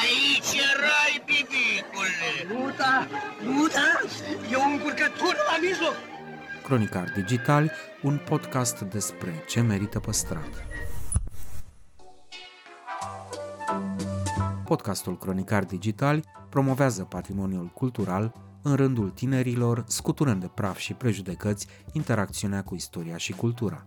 Aici erai, bibicule! Nu da, nu da, e o încurcătură la mijloc. Cronicar Digital, un podcast despre ce merită păstrat. Podcastul Cronicar Digital promovează patrimoniul cultural în rândul tinerilor, scuturând de praf și prejudecăți interacțiunea cu istoria și cultura.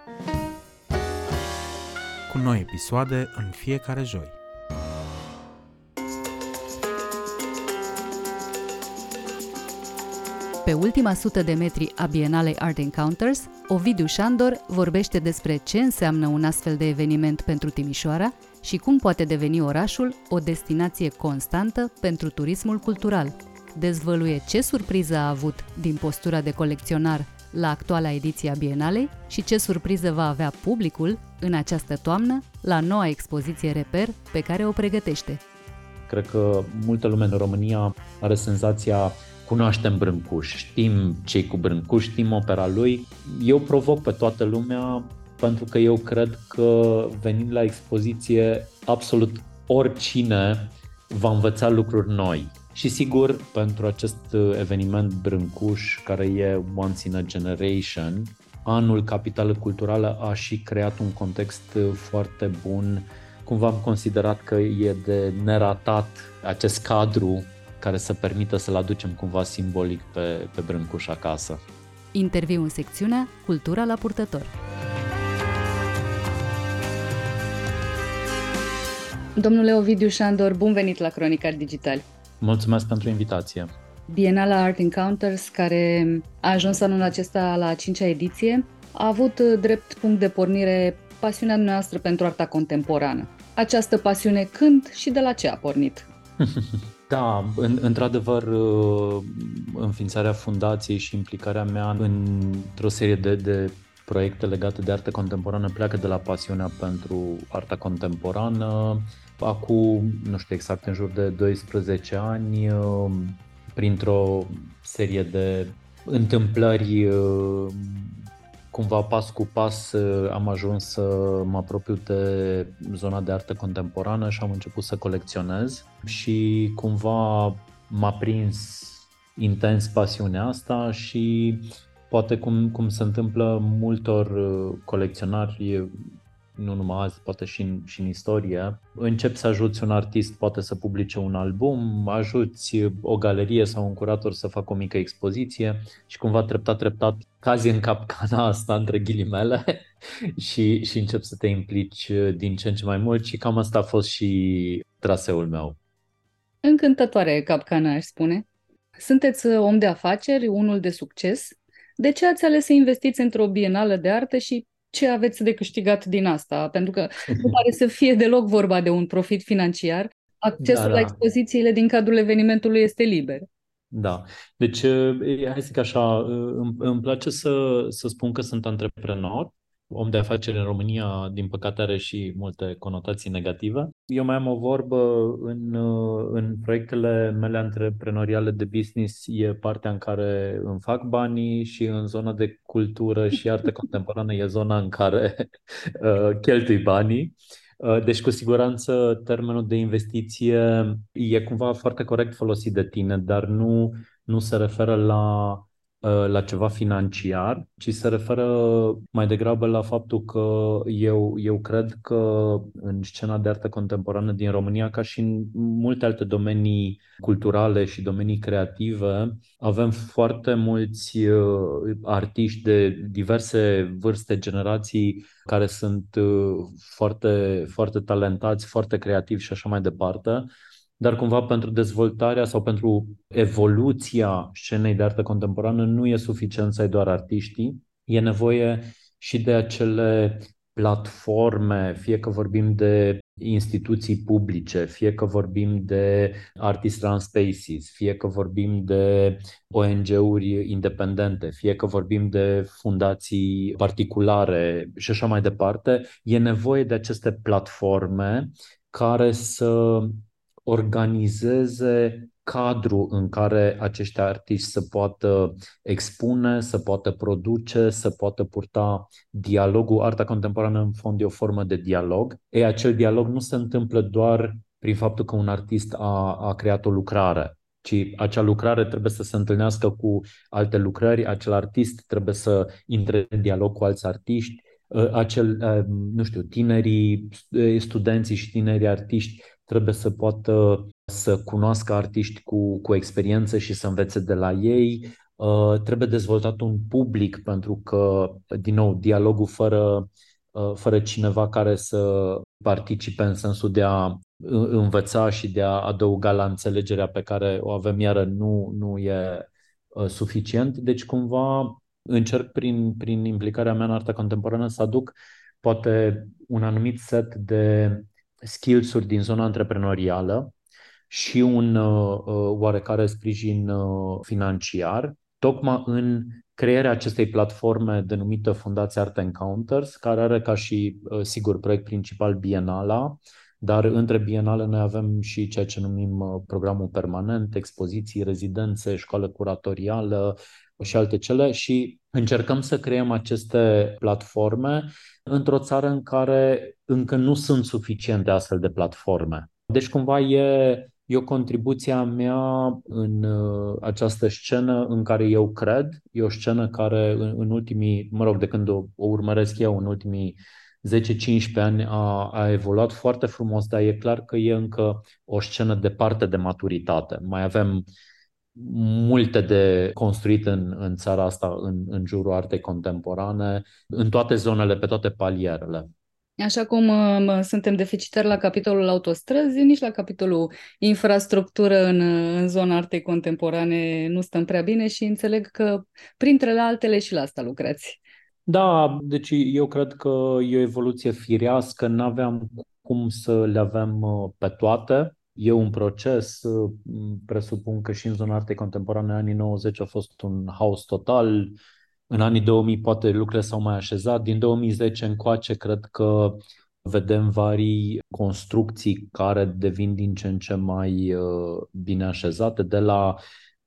Cu noi episoade în fiecare joi. Pe ultima sută de metri a Bienalei Art Encounters, Ovidiu Șandor vorbește despre ce înseamnă un astfel de eveniment pentru Timișoara și cum poate deveni orașul o destinație constantă pentru turismul cultural. Dezvăluie ce surpriză a avut din postura de colecționar la actuala ediție a Bienalei și ce surpriză va avea publicul în această toamnă la noua expoziție Reper pe care o pregătește. Cred că multă lume în România are senzația cunoaștem Brâncuș, știm ce cu Brâncuș, știm opera lui. Eu provoc pe toată lumea pentru că eu cred că venind la expoziție absolut oricine va învăța lucruri noi. Și sigur, pentru acest eveniment Brâncuș, care e once in a generation, anul Capitală Culturală a și creat un context foarte bun. Cumva am considerat că e de neratat acest cadru care să permită să-l aducem cumva simbolic pe, pe Brâncuș acasă. Interviu în secțiunea Cultura la purtător. Domnule Ovidiu Șandor, bun venit la Cronicar Digital. Mulțumesc pentru invitație. Bienala Art Encounters, care a ajuns anul acesta la a cincea ediție, a avut drept punct de pornire pasiunea noastră pentru arta contemporană. Această pasiune când și de la ce a pornit? Da, în, într-adevăr, înființarea fundației și implicarea mea într-o serie de, de proiecte legate de artă contemporană pleacă de la pasiunea pentru arta contemporană. Acum, nu știu exact, în jur de 12 ani, printr-o serie de întâmplări cumva pas cu pas am ajuns să mă apropiu de zona de artă contemporană și am început să colecționez. Și cumva m-a prins intens pasiunea asta și poate cum, cum se întâmplă multor colecționari nu numai azi, poate și în, și în istorie, începi să ajuți un artist, poate să publice un album, ajuți o galerie sau un curator să facă o mică expoziție și cumva treptat, treptat cazi în capcana asta, între ghilimele, și, și începi să te implici din ce în ce mai mult și cam asta a fost și traseul meu. Încântătoare capcana, aș spune. Sunteți om de afaceri, unul de succes. De ce ați ales să investiți într-o bienală de artă și ce aveți de câștigat din asta, pentru că nu pare să fie deloc vorba de un profit financiar. Accesul da, da. la expozițiile din cadrul evenimentului este liber. Da. Deci, hai să zic așa, îmi, îmi place să, să spun că sunt antreprenor om de afaceri în România, din păcate, are și multe conotații negative. Eu mai am o vorbă în, în proiectele mele antreprenoriale de business, e partea în care îmi fac banii și în zona de cultură și artă contemporană e zona în care uh, cheltui banii. Uh, deci, cu siguranță, termenul de investiție e cumva foarte corect folosit de tine, dar nu, nu se referă la Uh, la ceva financiar, ci se referă mai degrabă la faptul că eu, eu cred că în scena de artă contemporană din România, ca și în multe alte domenii culturale și domenii creative, avem foarte mulți uh, artiști de diverse vârste, generații, care sunt uh, foarte, foarte talentați, foarte creativi și așa mai departe dar cumva pentru dezvoltarea sau pentru evoluția scenei de artă contemporană nu e suficient să ai doar artiștii, e nevoie și de acele platforme, fie că vorbim de instituții publice, fie că vorbim de Artist Run Spaces, fie că vorbim de ONG-uri independente, fie că vorbim de fundații particulare și așa mai departe, e nevoie de aceste platforme care să organizeze cadru în care acești artiști să poată expune, să poată produce, să poată purta dialogul. Arta contemporană, în fond, e o formă de dialog. E, acel dialog nu se întâmplă doar prin faptul că un artist a, a creat o lucrare, ci acea lucrare trebuie să se întâlnească cu alte lucrări, acel artist trebuie să intre în dialog cu alți artiști, acel, nu știu, tinerii studenții și tinerii artiști trebuie să poată să cunoască artiști cu, cu experiență și să învețe de la ei. Uh, trebuie dezvoltat un public pentru că, din nou, dialogul fără, uh, fără cineva care să participe în sensul de a învăța și de a adăuga la înțelegerea pe care o avem iară nu, nu e uh, suficient. Deci, cumva, încerc prin, prin implicarea mea în arta contemporană să aduc poate un anumit set de skills-uri din zona antreprenorială și un uh, uh, oarecare sprijin uh, financiar, tocmai în crearea acestei platforme denumită Fundația Art Encounters, care are ca și, uh, sigur, proiect principal Bienala, dar între bienale noi avem și ceea ce numim uh, programul permanent, expoziții, rezidențe, școală curatorială și alte cele și încercăm să creăm aceste platforme într-o țară în care încă nu sunt suficiente astfel de platforme. Deci cumva e, e o contribuție a mea în uh, această scenă în care eu cred. E o scenă care în, în ultimii, mă rog, de când o, o urmăresc eu în ultimii 10-15 ani a, a evoluat foarte frumos, dar e clar că e încă o scenă departe de maturitate. Mai avem multe de construit în, în țara asta, în, în jurul artei contemporane, în toate zonele, pe toate palierele. Așa cum uh, suntem deficitari la capitolul autostrăzi, nici la capitolul infrastructură în, în zona artei contemporane nu stăm prea bine și înțeleg că printre altele și la asta lucrați. Da, deci eu cred că e o evoluție firească, nu aveam cum să le avem uh, pe toate. E un proces, uh, presupun că și în zona artei contemporane anii 90 a fost un haos total, în anii 2000 poate lucrurile s-au mai așezat, din 2010 încoace cred că vedem varii construcții care devin din ce în ce mai uh, bine așezate, de la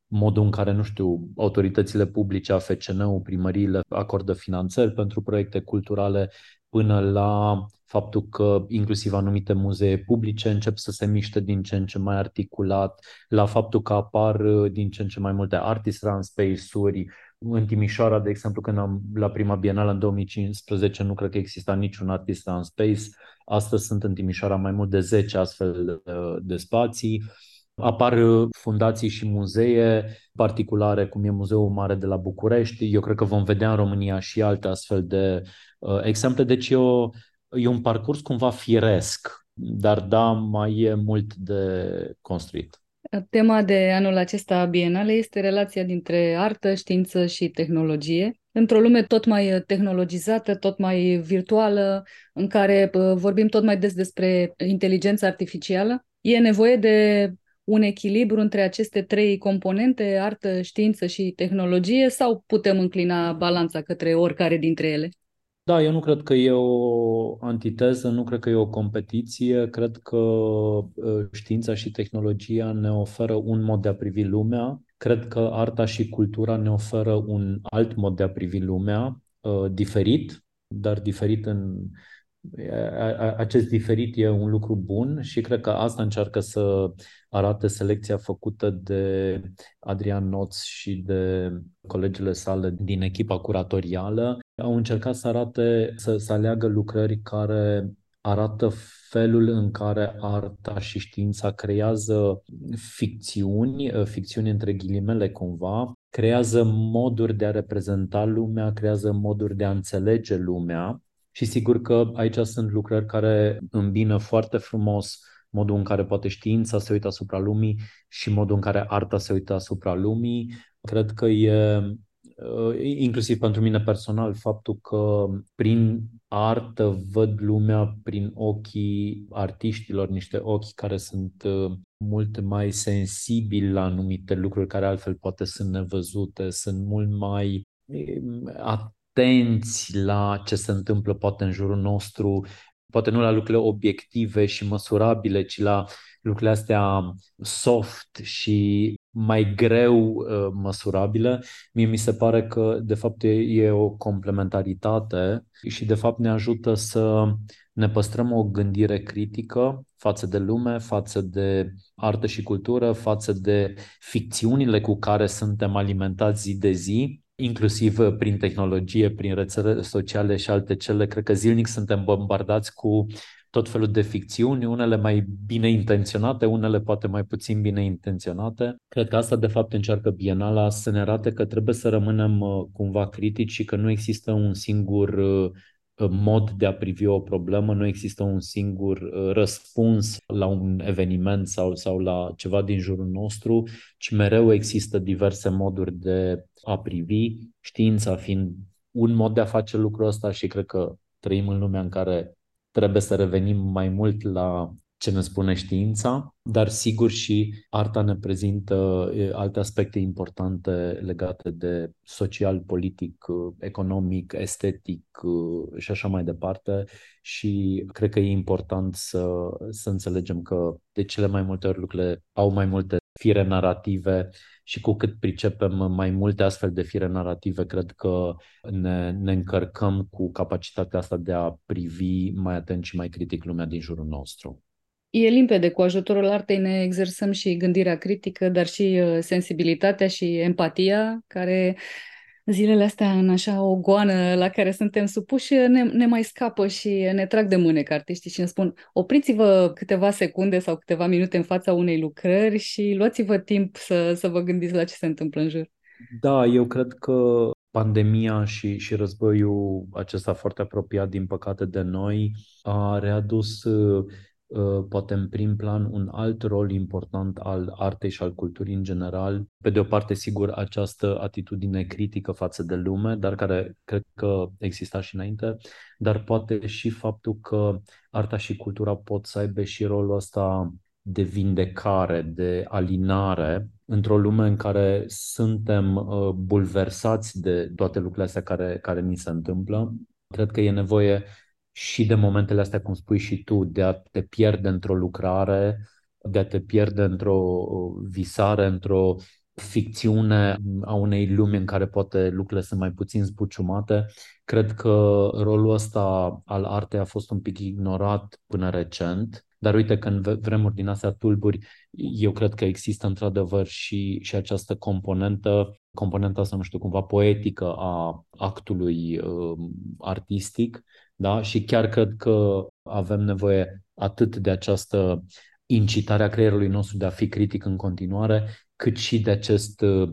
modul în care, nu știu, autoritățile publice, AFCN-ul, primăriile acordă finanțări pentru proiecte culturale, până la faptul că inclusiv anumite muzee publice încep să se miște din ce în ce mai articulat, la faptul că apar uh, din ce în ce mai multe artist run space-uri. În Timișoara, de exemplu, când am la prima bienală în 2015, nu cred că exista niciun artist run space. Astăzi sunt în Timișoara mai mult de 10 astfel uh, de spații. Apar uh, fundații și muzee particulare, cum e Muzeul Mare de la București. Eu cred că vom vedea în România și alte astfel de uh, exemple. Deci e, o, e un parcurs cumva firesc, dar da, mai e mult de construit. Tema de anul acesta bienale este relația dintre artă, știință și tehnologie. Într-o lume tot mai tehnologizată, tot mai virtuală, în care uh, vorbim tot mai des despre inteligența artificială, e nevoie de un echilibru între aceste trei componente, artă, știință și tehnologie, sau putem înclina balanța către oricare dintre ele? Da, eu nu cred că e o antiteză, nu cred că e o competiție, cred că ă, știința și tehnologia ne oferă un mod de a privi lumea, cred că arta și cultura ne oferă un alt mod de a privi lumea, ă, diferit, dar diferit în acest diferit e un lucru bun și cred că asta încearcă să arate selecția făcută de Adrian Noț și de colegele sale din echipa curatorială. Au încercat să arate, să, să aleagă lucrări care arată felul în care arta și știința creează ficțiuni, ficțiuni între ghilimele cumva, creează moduri de a reprezenta lumea, creează moduri de a înțelege lumea și sigur că aici sunt lucrări care îmbină foarte frumos modul în care poate știința se uită asupra lumii și modul în care arta se uită asupra lumii. Cred că e uh, inclusiv pentru mine personal, faptul că prin artă văd lumea prin ochii artiștilor, niște ochi care sunt uh, mult mai sensibili la anumite lucruri care altfel poate sunt nevăzute, sunt mult mai um, atenți la ce se întâmplă poate în jurul nostru, poate nu la lucrurile obiective și măsurabile, ci la lucrurile astea soft și mai greu uh, măsurabile, mie mi se pare că de fapt e, e o complementaritate și de fapt ne ajută să ne păstrăm o gândire critică față de lume, față de artă și cultură, față de ficțiunile cu care suntem alimentați zi de zi, inclusiv prin tehnologie, prin rețele sociale și alte cele. Cred că zilnic suntem bombardați cu tot felul de ficțiuni, unele mai bine intenționate, unele poate mai puțin bine intenționate. Cred că asta de fapt încearcă Bienala să ne arate că trebuie să rămânem uh, cumva critici și că nu există un singur uh, mod de a privi o problemă, nu există un singur uh, răspuns la un eveniment sau, sau la ceva din jurul nostru, ci mereu există diverse moduri de a privi, știința fiind un mod de a face lucrul ăsta și cred că trăim în lumea în care trebuie să revenim mai mult la ce ne spune știința, dar sigur și arta ne prezintă alte aspecte importante legate de social, politic, economic, estetic și așa mai departe și cred că e important să, să înțelegem că de cele mai multe ori lucrurile au mai multe fire narrative și cu cât pricepem mai multe astfel de fire narrative, cred că ne, ne încărcăm cu capacitatea asta de a privi mai atent și mai critic lumea din jurul nostru. E limpede, cu ajutorul artei ne exersăm și gândirea critică, dar și uh, sensibilitatea și empatia, care zilele astea în așa o goană la care suntem supuși ne, ne mai scapă și ne trag de mâne ca artiștii și ne spun opriți-vă câteva secunde sau câteva minute în fața unei lucrări și luați-vă timp să, să vă gândiți la ce se întâmplă în jur. Da, eu cred că pandemia și, și războiul acesta foarte apropiat, din păcate, de noi, a readus Uh, poate în prim plan un alt rol important al artei și al culturii în general. Pe de o parte, sigur, această atitudine critică față de lume, dar care cred că exista și înainte, dar poate și faptul că arta și cultura pot să aibă și rolul ăsta de vindecare, de alinare într-o lume în care suntem uh, bulversați de toate lucrurile astea care, care ni se întâmplă. Cred că e nevoie și de momentele astea, cum spui și tu, de a te pierde într-o lucrare, de a te pierde într-o visare, într-o ficțiune a unei lumi în care poate lucrurile sunt mai puțin zbuciumate. Cred că rolul ăsta al artei a fost un pic ignorat până recent, dar uite că în vremuri din astea tulburi, eu cred că există într-adevăr și, și această componentă, componenta asta, nu știu, cumva poetică a actului uh, artistic, da? Și chiar cred că avem nevoie atât de această incitare a creierului nostru de a fi critic în continuare, cât și de acest uh,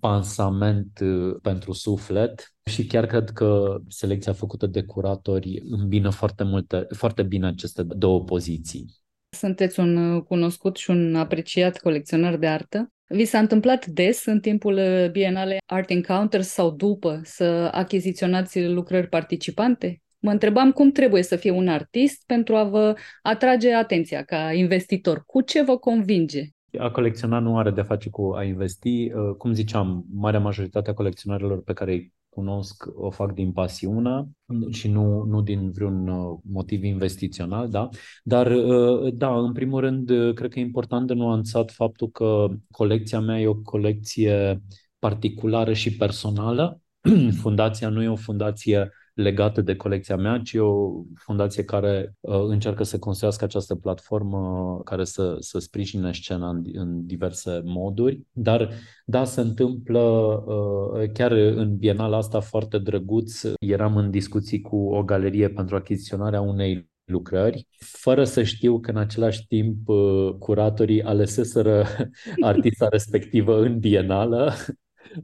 pansament uh, pentru suflet și chiar cred că selecția făcută de curatori îmbină foarte, multe, foarte bine aceste două poziții. Sunteți un uh, cunoscut și un apreciat colecționar de artă. Vi s-a întâmplat des în timpul Bienale Art Encounters sau după să achiziționați lucrări participante? Mă întrebam cum trebuie să fie un artist pentru a vă atrage atenția ca investitor. Cu ce vă convinge? A colecționa nu are de a face cu a investi. Uh, cum ziceam, marea majoritate a colecționarilor pe care îi cunosc o fac din pasiune și nu, nu din vreun uh, motiv investițional, da? Dar, uh, da, în primul rând, cred că e important de nuanțat faptul că colecția mea e o colecție particulară și personală. Fundația nu e o fundație legată de colecția mea, ci o fundație care uh, încearcă să construiască această platformă care să, să sprijine scena în, în diverse moduri. Dar, da, se întâmplă uh, chiar în bienala asta foarte drăguț. Eram în discuții cu o galerie pentru achiziționarea unei lucrări, fără să știu că în același timp uh, curatorii aleseseră artista respectivă în bienală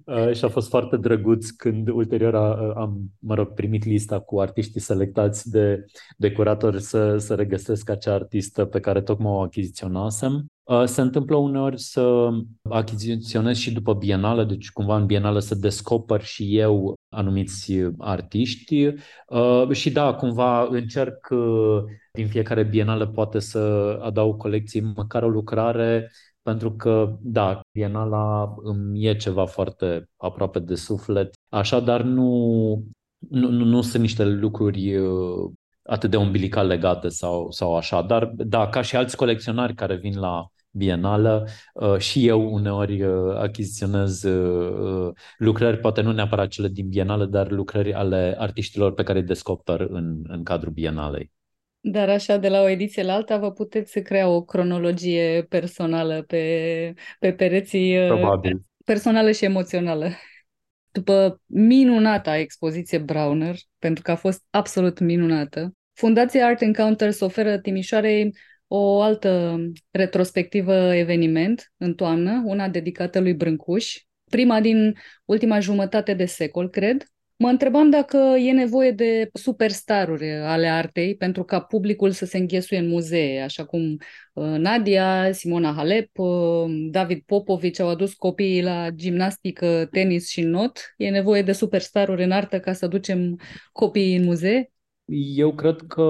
Uh, și a fost foarte drăguț când ulterior a, am, mă rog, primit lista cu artiștii selectați de, de curatori să, să regăsesc acea artistă pe care tocmai o achiziționasem. Uh, se întâmplă uneori să achiziționez și după bienală, deci cumva în bienală să descoper și eu anumiți artiști uh, și da, cumva încerc din fiecare bienală poate să adaug colecții măcar o lucrare pentru că, da, Bienala îmi e ceva foarte aproape de suflet, așa, dar nu, nu, nu, nu sunt niște lucruri uh, atât de umbilical legate sau, sau așa, dar da, ca și alți colecționari care vin la bienală uh, și eu uneori uh, achiziționez lucrări, poate nu neapărat cele din bienală, dar lucrări ale artiștilor pe care îi descoper în, în cadrul bienalei. Dar așa, de la o ediție la alta, vă puteți crea o cronologie personală pe, pe pereții uh, Probabil. personală și emoțională. După minunata expoziție Browner, pentru că a fost absolut minunată, Fundația Art Encounters oferă Timișoarei o altă retrospectivă eveniment în toamnă, una dedicată lui Brâncuș, prima din ultima jumătate de secol, cred, Mă întrebam dacă e nevoie de superstaruri ale artei pentru ca publicul să se înghesuie în muzee, așa cum uh, Nadia, Simona Halep, uh, David Popovici au adus copiii la gimnastică, tenis și not. E nevoie de superstaruri în artă ca să ducem copiii în muzee? Eu cred că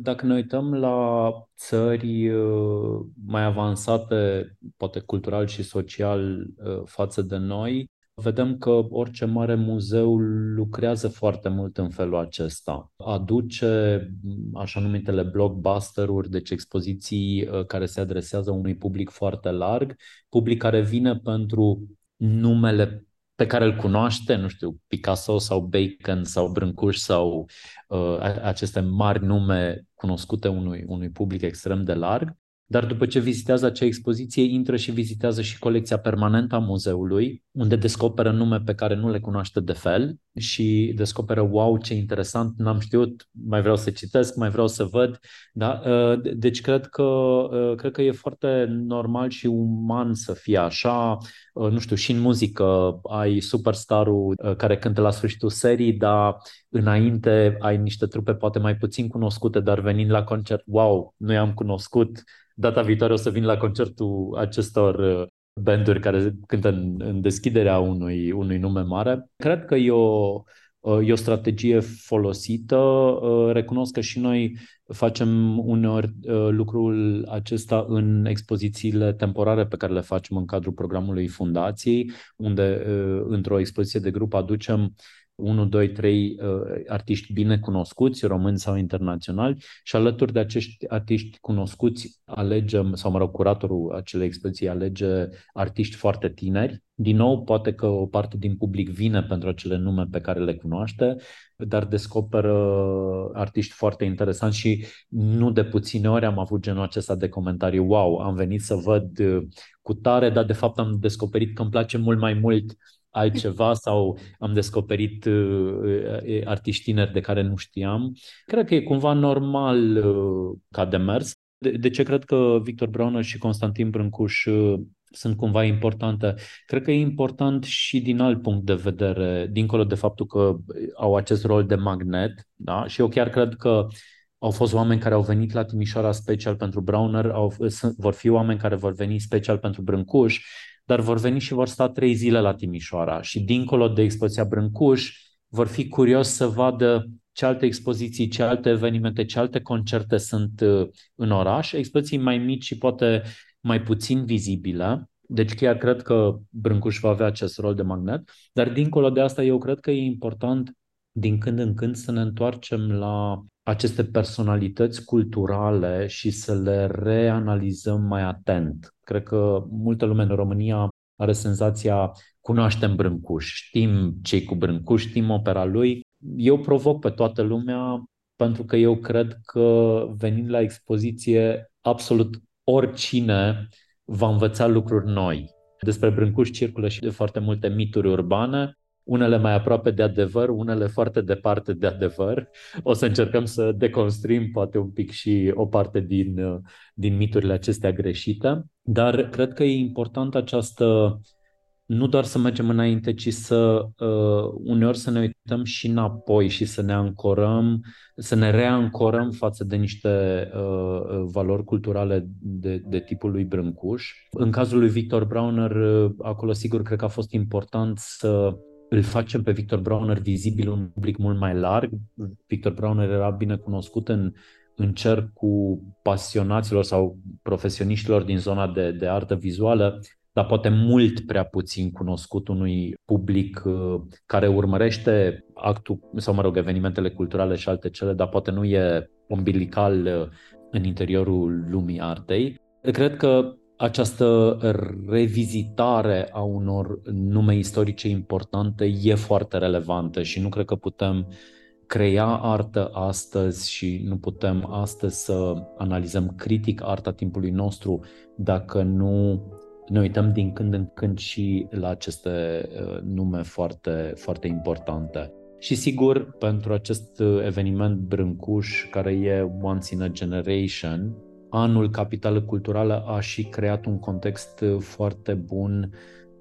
dacă ne uităm la țări uh, mai avansate, poate cultural și social, față de noi, vedem că orice mare muzeu lucrează foarte mult în felul acesta. Aduce așa numitele blockbuster-uri, deci expoziții uh, care se adresează unui public foarte larg, public care vine pentru numele pe care îl cunoaște, nu știu, Picasso sau Bacon sau Brâncuș sau uh, aceste mari nume cunoscute unui, unui public extrem de larg dar după ce vizitează acea expoziție, intră și vizitează și colecția permanentă a muzeului, unde descoperă nume pe care nu le cunoaște de fel și descoperă, wow, ce interesant, n-am știut, mai vreau să citesc, mai vreau să văd. Da? Uh, deci cred că, uh, cred că e foarte normal și uman să fie așa. Uh, nu știu, și în muzică ai superstarul care cântă la sfârșitul serii, dar înainte ai niște trupe poate mai puțin cunoscute, dar venind la concert, wow, nu i-am cunoscut, data viitoare o să vin la concertul acestor uh, banduri care cântă în, în deschiderea unui, unui nume mare. Cred că e o, uh, e o strategie folosită. Uh, recunosc că și noi facem uneori lucrul acesta în expozițiile temporare pe care le facem în cadrul programului fundației, unde într-o expoziție de grup aducem 1, 2, 3 uh, artiști bine cunoscuți, români sau internaționali, și alături de acești artiști cunoscuți alegem, sau mă rog, curatorul acelei expoziții alege artiști foarte tineri. Din nou, poate că o parte din public vine pentru acele nume pe care le cunoaște, dar descoperă artiști foarte interesanți și nu de puține ori am avut genul acesta de comentarii. Wow, am venit să văd uh, cu tare, dar de fapt am descoperit că îmi place mult mai mult altceva sau am descoperit uh, uh, artiști tineri de care nu știam. Cred că e cumva normal uh, ca demers. De, de ce cred că Victor Brauner și Constantin Brâncuș sunt cumva importante. Cred că e important și din alt punct de vedere, dincolo de faptul că au acest rol de magnet, da? și eu chiar cred că au fost oameni care au venit la Timișoara special pentru Browner, au, vor fi oameni care vor veni special pentru Brâncuș dar vor veni și vor sta trei zile la Timișoara și dincolo de expoziția Brâncuș vor fi curios să vadă ce alte expoziții, ce alte evenimente, ce alte concerte sunt uh, în oraș, expoziții mai mici și poate mai puțin vizibile. Deci chiar cred că Brâncuș va avea acest rol de magnet, dar dincolo de asta eu cred că e important din când în când să ne întoarcem la aceste personalități culturale și să le reanalizăm mai atent. Cred că multă lume în România are senzația cunoaștem Brâncuș, știm ce cu Brâncuș, știm opera lui. Eu provoc pe toată lumea pentru că eu cred că venind la expoziție absolut oricine va învăța lucruri noi. Despre Brâncuș circulă și de foarte multe mituri urbane unele mai aproape de adevăr, unele foarte departe de adevăr. O să încercăm să deconstruim poate un pic și o parte din, din miturile acestea greșite, dar cred că e important această nu doar să mergem înainte, ci să uh, uneori să ne uităm și înapoi și să ne ancorăm, să ne reancorăm față de niște uh, valori culturale de, de tipul lui Brâncuș. În cazul lui Victor Brauner, uh, acolo sigur cred că a fost important să îl facem pe Victor Brauner vizibil un public mult mai larg. Victor Brauner era bine cunoscut în, în cu pasionaților sau profesioniștilor din zona de, de artă vizuală, dar poate mult prea puțin cunoscut unui public uh, care urmărește actul, sau mă rog, evenimentele culturale și alte cele, dar poate nu e umbilical uh, în interiorul lumii artei. Cred că această revizitare a unor nume istorice importante e foarte relevantă și nu cred că putem crea artă astăzi și nu putem astăzi să analizăm critic arta timpului nostru dacă nu ne uităm din când în când și la aceste uh, nume foarte, foarte importante. Și sigur, pentru acest uh, eveniment Brâncuș, care e once in a generation, anul Capitală Culturală a și creat un context uh, foarte bun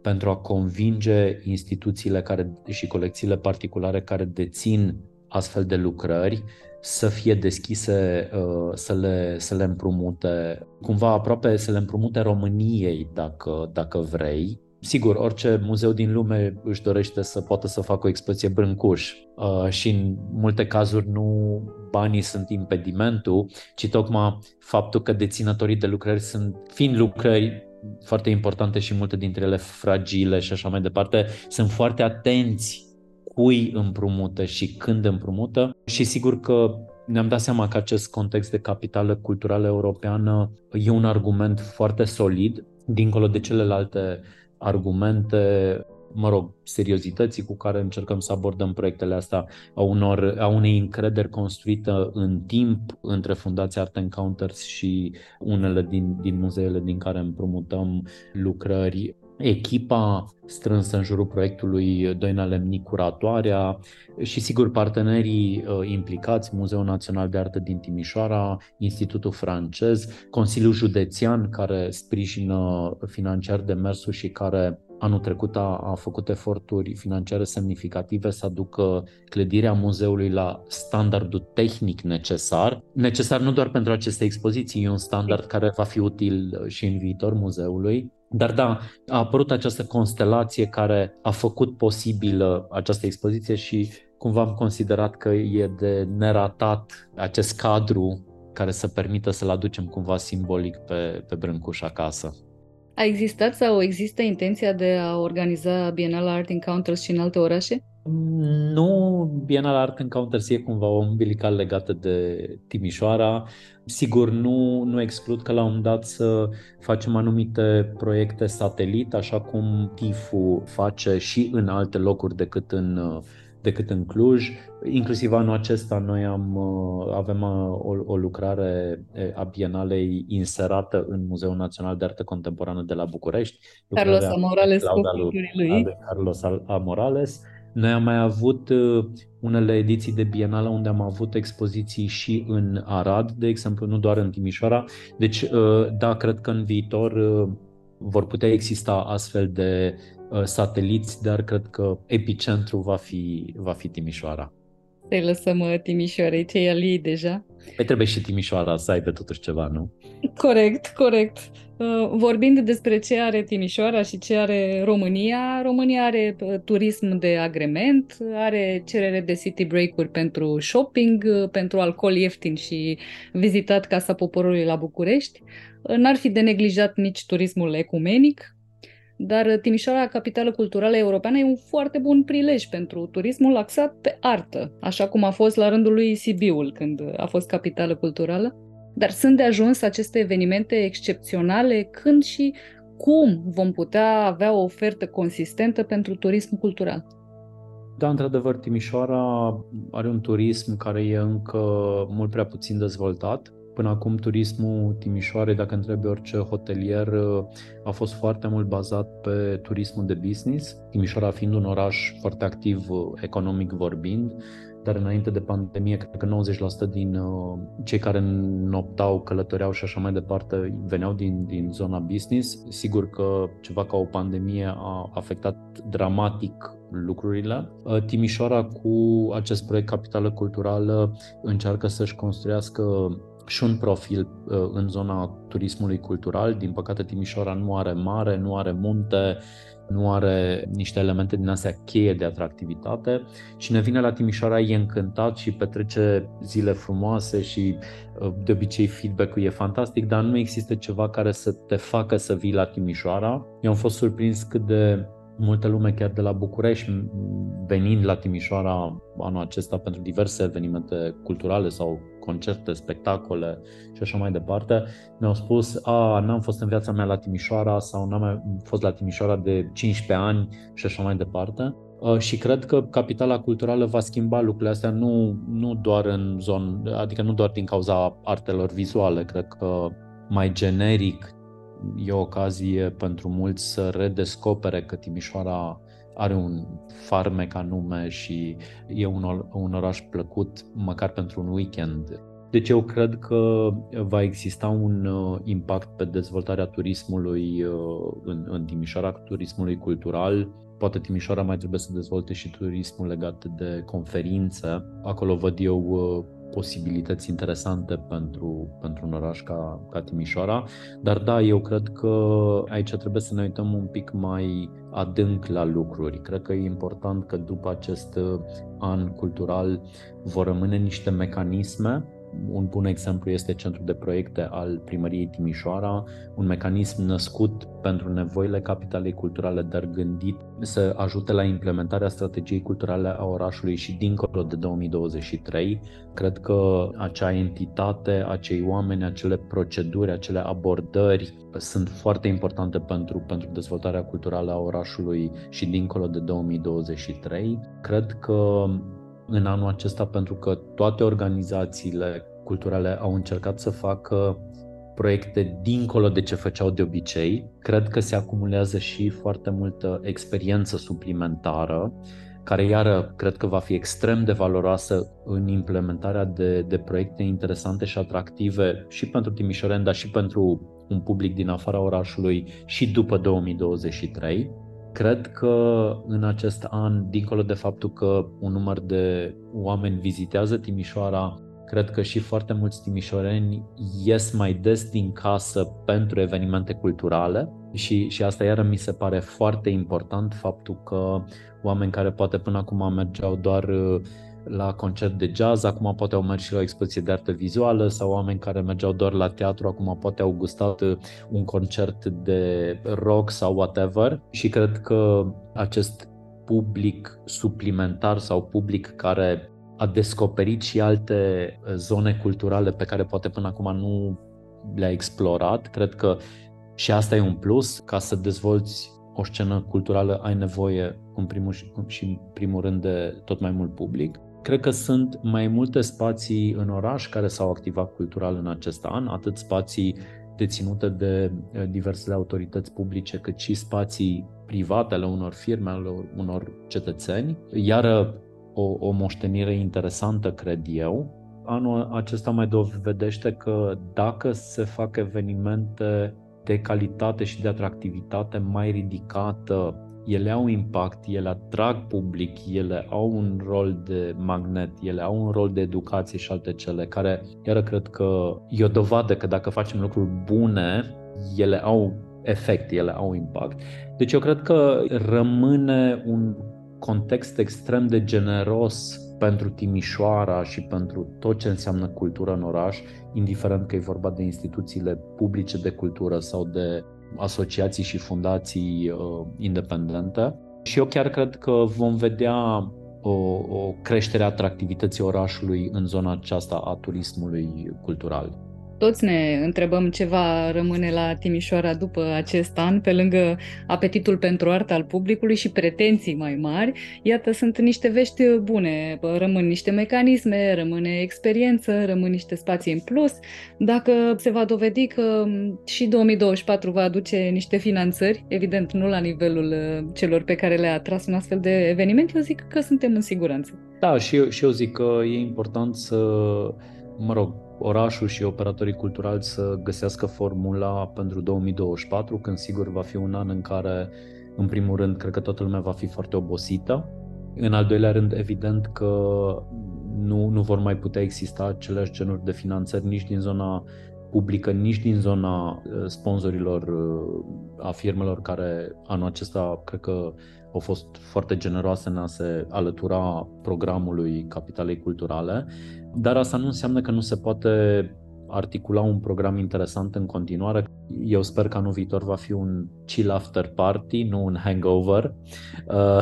pentru a convinge instituțiile care, și colecțiile particulare care dețin astfel de lucrări să fie deschise, uh, să le, să le împrumute, cumva aproape să le împrumute României, dacă, dacă vrei. Sigur, orice muzeu din lume își dorește să poată să facă o expoziție brâncuș uh, și în multe cazuri nu banii sunt impedimentul, ci tocmai faptul că deținătorii de lucrări sunt, fiind lucrări foarte importante și multe dintre ele fragile și așa mai departe, sunt foarte atenți cui împrumută și când împrumută. Și sigur că ne-am dat seama că acest context de capitală culturală europeană e un argument foarte solid, dincolo de celelalte argumente, mă rog, seriozității cu care încercăm să abordăm proiectele astea, a, unor, a unei încrederi construită în timp între Fundația Art Encounters și unele din, din muzeele din care împrumutăm lucrări echipa strânsă în jurul proiectului Doina Lemni Curatoarea și sigur partenerii uh, implicați, Muzeul Național de Artă din Timișoara, Institutul Francez, Consiliul Județean care sprijină financiar demersul și care anul trecut a, a făcut eforturi financiare semnificative să aducă clădirea muzeului la standardul tehnic necesar. Necesar nu doar pentru aceste expoziții, e un standard care va fi util și în viitor muzeului. Dar da, a apărut această constelație care a făcut posibilă această expoziție și cumva am considerat că e de neratat acest cadru care să permită să-l aducem cumva simbolic pe, pe Brâncuș acasă. A existat sau există intenția de a organiza Bienala Art Encounters și în alte orașe? Nu, Bienala Art Encounters e cumva o umbilical legată de Timișoara. Sigur, nu, nu exclud că la un moment dat să facem anumite proiecte satelit, așa cum TIFU face și în alte locuri decât în decât în Cluj. Inclusiv anul acesta noi am, uh, avem uh, o, o lucrare a Bienalei inserată în Muzeul Național de Artă Contemporană de la București. Carlos Amorales cu lui. Carlos Amorales. Noi am mai avut uh, unele ediții de Bienală unde am avut expoziții și în Arad, de exemplu, nu doar în Timișoara. Deci, da, cred că în viitor vor putea exista astfel de Uh, sateliți, dar cred că epicentru va fi, va fi Timișoara. Să-i lăsăm uh, Timișoarei, ce ali deja. Păi trebuie și Timișoara să aibă totuși ceva, nu? Corect, corect. Uh, vorbind despre ce are Timișoara și ce are România, România are turism de agrement, are cerere de city break-uri pentru shopping, pentru alcool ieftin și vizitat Casa Poporului la București. N-ar fi de neglijat nici turismul ecumenic, dar Timișoara, capitală culturală europeană, e un foarte bun prilej pentru turismul axat pe artă, așa cum a fost la rândul lui Sibiul când a fost capitală culturală. Dar sunt de ajuns aceste evenimente excepționale când și cum vom putea avea o ofertă consistentă pentru turism cultural? Da, într-adevăr, Timișoara are un turism care e încă mult prea puțin dezvoltat. Până acum turismul Timișoare, dacă întrebi orice hotelier, a fost foarte mult bazat pe turismul de business. Timișoara fiind un oraș foarte activ economic vorbind, dar înainte de pandemie, cred că 90% din uh, cei care noptau, călătoreau și așa mai departe veneau din, din zona business. Sigur că ceva ca o pandemie a afectat dramatic lucrurile. Uh, Timișoara cu acest proiect Capitală Culturală încearcă să-și construiască și un profil uh, în zona turismului cultural. Din păcate, Timișoara nu are mare, nu are munte, nu are niște elemente din astea cheie de atractivitate. Cine vine la Timișoara e încântat și petrece zile frumoase și uh, de obicei feedback-ul e fantastic, dar nu există ceva care să te facă să vii la Timișoara. Eu am fost surprins cât de multă lume chiar de la București venind la Timișoara anul acesta pentru diverse evenimente culturale sau concerte, spectacole și așa mai departe, mi-au spus, a, n-am fost în viața mea la Timișoara sau n-am mai fost la Timișoara de 15 ani și așa mai departe. Și cred că capitala culturală va schimba lucrurile astea nu, nu doar în zonă, adică nu doar din cauza artelor vizuale, cred că mai generic e o ocazie pentru mulți să redescopere că Timișoara are un farmec anume și e un, un oraș plăcut măcar pentru un weekend. Deci eu cred că va exista un uh, impact pe dezvoltarea turismului uh, în, în Timișoara, turismului cultural. Poate Timișoara mai trebuie să dezvolte și turismul legat de conferințe. Acolo văd eu uh, posibilități interesante pentru, pentru un oraș ca, ca Timișoara. Dar da, eu cred că aici trebuie să ne uităm un pic mai adânc la lucruri. Cred că e important că după acest an cultural vor rămâne niște mecanisme un bun exemplu este Centrul de Proiecte al Primăriei Timișoara, un mecanism născut pentru nevoile capitalei culturale, dar gândit să ajute la implementarea strategiei culturale a orașului și dincolo de 2023. Cred că acea entitate, acei oameni, acele proceduri, acele abordări sunt foarte importante pentru, pentru dezvoltarea culturală a orașului și dincolo de 2023. Cred că în anul acesta pentru că toate organizațiile culturale au încercat să facă proiecte dincolo de ce făceau de obicei. Cred că se acumulează și foarte multă experiență suplimentară, care iară cred că va fi extrem de valoroasă în implementarea de, de proiecte interesante și atractive și pentru Timișoreni, dar și pentru un public din afara orașului și după 2023. Cred că în acest an, dincolo de faptul că un număr de oameni vizitează Timișoara, cred că și foarte mulți timișoreni ies mai des din casă pentru evenimente culturale. Și, și asta iară mi se pare foarte important faptul că oameni care poate până acum mergeau doar la concert de jazz, acum poate au mers și la o expoziție de artă vizuală sau oameni care mergeau doar la teatru, acum poate au gustat uh, un concert de rock sau whatever și cred că acest public suplimentar sau public care a descoperit și alte uh, zone culturale pe care poate până acum nu le-a explorat. Cred că și asta e un plus, ca să dezvolți o scenă culturală ai nevoie în primul și, și în primul rând de tot mai mult public. Cred că sunt mai multe spații în oraș care s-au activat cultural în acest an, atât spații deținute de eh, diversele autorități publice, cât și spații private ale unor firme, ale unor cetățeni. Iar o, o moștenire interesantă, cred eu. Anul acesta mai dovedește că dacă se fac evenimente de calitate și de atractivitate mai ridicată ele au impact, ele atrag public, ele au un rol de magnet, ele au un rol de educație și alte cele, care iară cred că e o dovadă că dacă facem lucruri bune, ele au efect, ele au impact. Deci eu cred că rămâne un context extrem de generos pentru Timișoara și pentru tot ce înseamnă cultură în oraș, indiferent că e vorba de instituțiile publice de cultură sau de asociații și fundații uh, independente. Și eu chiar cred că vom vedea o, o creștere a atractivității orașului în zona aceasta a turismului cultural. Toți ne întrebăm ce va rămâne la Timișoara după acest an, pe lângă apetitul pentru artă al publicului și pretenții mai mari. Iată, sunt niște vești bune. Rămân niște mecanisme, rămâne experiență, rămân niște spații în plus. Dacă se va dovedi că și 2024 va aduce niște finanțări, evident nu la nivelul uh, celor pe care le-a tras un astfel de eveniment, eu zic că suntem în siguranță. Da, și eu, și eu zic că e important să, mă rog, orașul și operatorii culturali să găsească formula pentru 2024, când sigur va fi un an în care, în primul rând, cred că toată lumea va fi foarte obosită. În al doilea rând, evident că nu, nu vor mai putea exista aceleași genuri de finanțări nici din zona publică, nici din zona uh, sponsorilor uh, a firmelor care anul acesta cred că au fost foarte generoase în a se alătura programului Capitalei Culturale, dar asta nu înseamnă că nu se poate articula un program interesant în continuare. Eu sper că anul viitor va fi un chill after party, nu un hangover. Uh,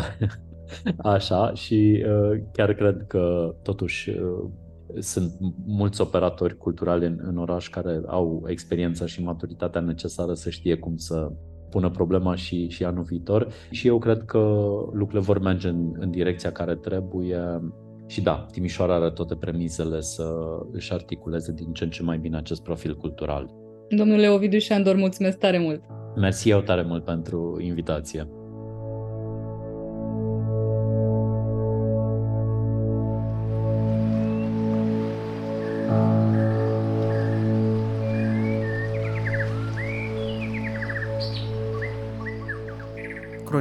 așa, și uh, chiar cred că totuși uh, sunt mulți operatori culturali în, în oraș care au experiența și maturitatea necesară să știe cum să pună problema și, și anul viitor și eu cred că lucrurile vor merge în, în direcția care trebuie și da, Timișoara are toate premizele să își articuleze din ce în ce mai bine acest profil cultural. Domnule Ovidiu Șandor, mulțumesc tare mult! Mersi eu tare mult pentru invitație!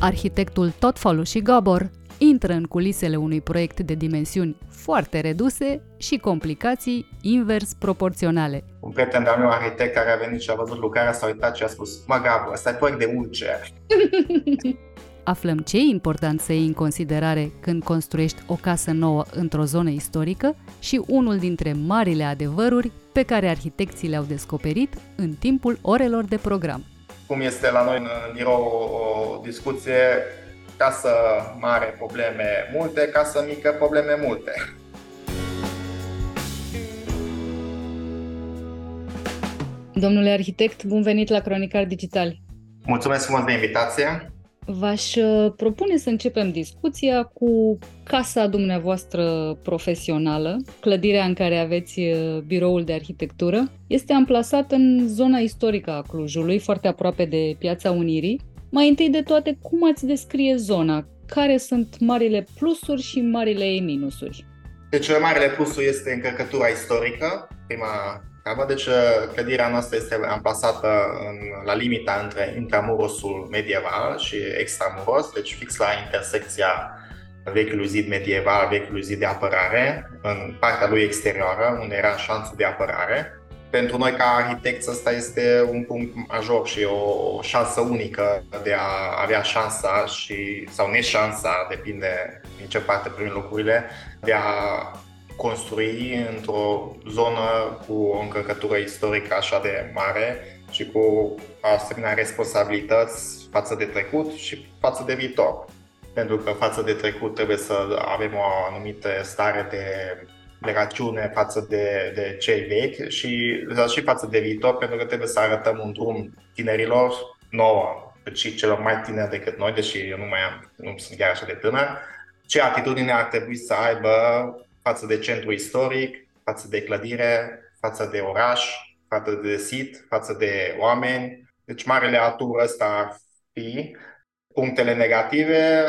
Arhitectul Totfolu și Gabor intră în culisele unui proiect de dimensiuni foarte reduse și complicații invers proporționale. Un prieten de-al meu arhitect care a venit și a văzut lucrarea s-a uitat și a spus Mă, Gabor, ăsta e proiect de ulcer. Aflăm ce e important să iei în considerare când construiești o casă nouă într-o zonă istorică și unul dintre marile adevăruri pe care arhitecții le-au descoperit în timpul orelor de program cum este la noi în birou o discuție, casă mare probleme multe, casă mică probleme multe. Domnule arhitect, bun venit la Cronicar Digital. Mulțumesc frumos de invitație. V-aș uh, propune să începem discuția cu casa dumneavoastră profesională, clădirea în care aveți uh, biroul de arhitectură. Este amplasat în zona istorică a Clujului, foarte aproape de Piața Unirii. Mai întâi de toate, cum ați descrie zona? Care sunt marile plusuri și marile minusuri? Deci, marile plusuri este încărcătura istorică, prima treabă. Deci uh, clădirea noastră este amplasată în, la limita între intramurosul medieval și extramuros, deci fix la intersecția vechiului zid medieval, vechiului zid de apărare, în partea lui exterioară, unde era șanțul de apărare. Pentru noi, ca arhitecți, asta este un punct major și o șansă unică de a avea șansa și, sau neșansa, depinde din ce parte primim lucrurile, de a construi într-o zonă cu o încărcătură istorică așa de mare și cu asemenea responsabilități față de trecut și față de viitor. Pentru că față de trecut trebuie să avem o anumită stare de legaciune față de, de cei vechi și, și față de viitor, pentru că trebuie să arătăm un drum tinerilor nouă, cât și celor mai tineri decât noi, deși eu nu mai am, nu sunt chiar așa de tânăr, ce atitudine ar trebui să aibă față de centru istoric, față de clădire, față de oraș, față de sit, față de oameni. Deci marele atur ăsta ar fi. Punctele negative,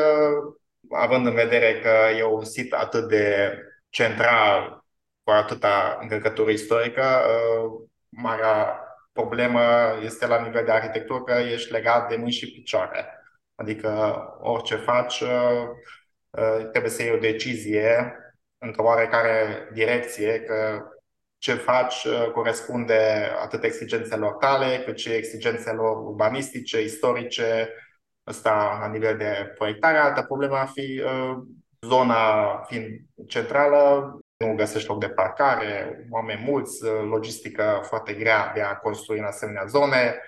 având în vedere că e un sit atât de central, cu atâta încărcătură istorică, marea problemă este la nivel de arhitectură că ești legat de mâini și picioare. Adică orice faci, trebuie să iei o decizie într-o oarecare direcție, că ce faci corespunde atât exigențelor tale, cât și exigențelor urbanistice, istorice, Asta la nivel de proiectare. Altă problemă ar fi zona fiind centrală, nu găsești loc de parcare, oameni mulți, logistică foarte grea de a construi în asemenea zone.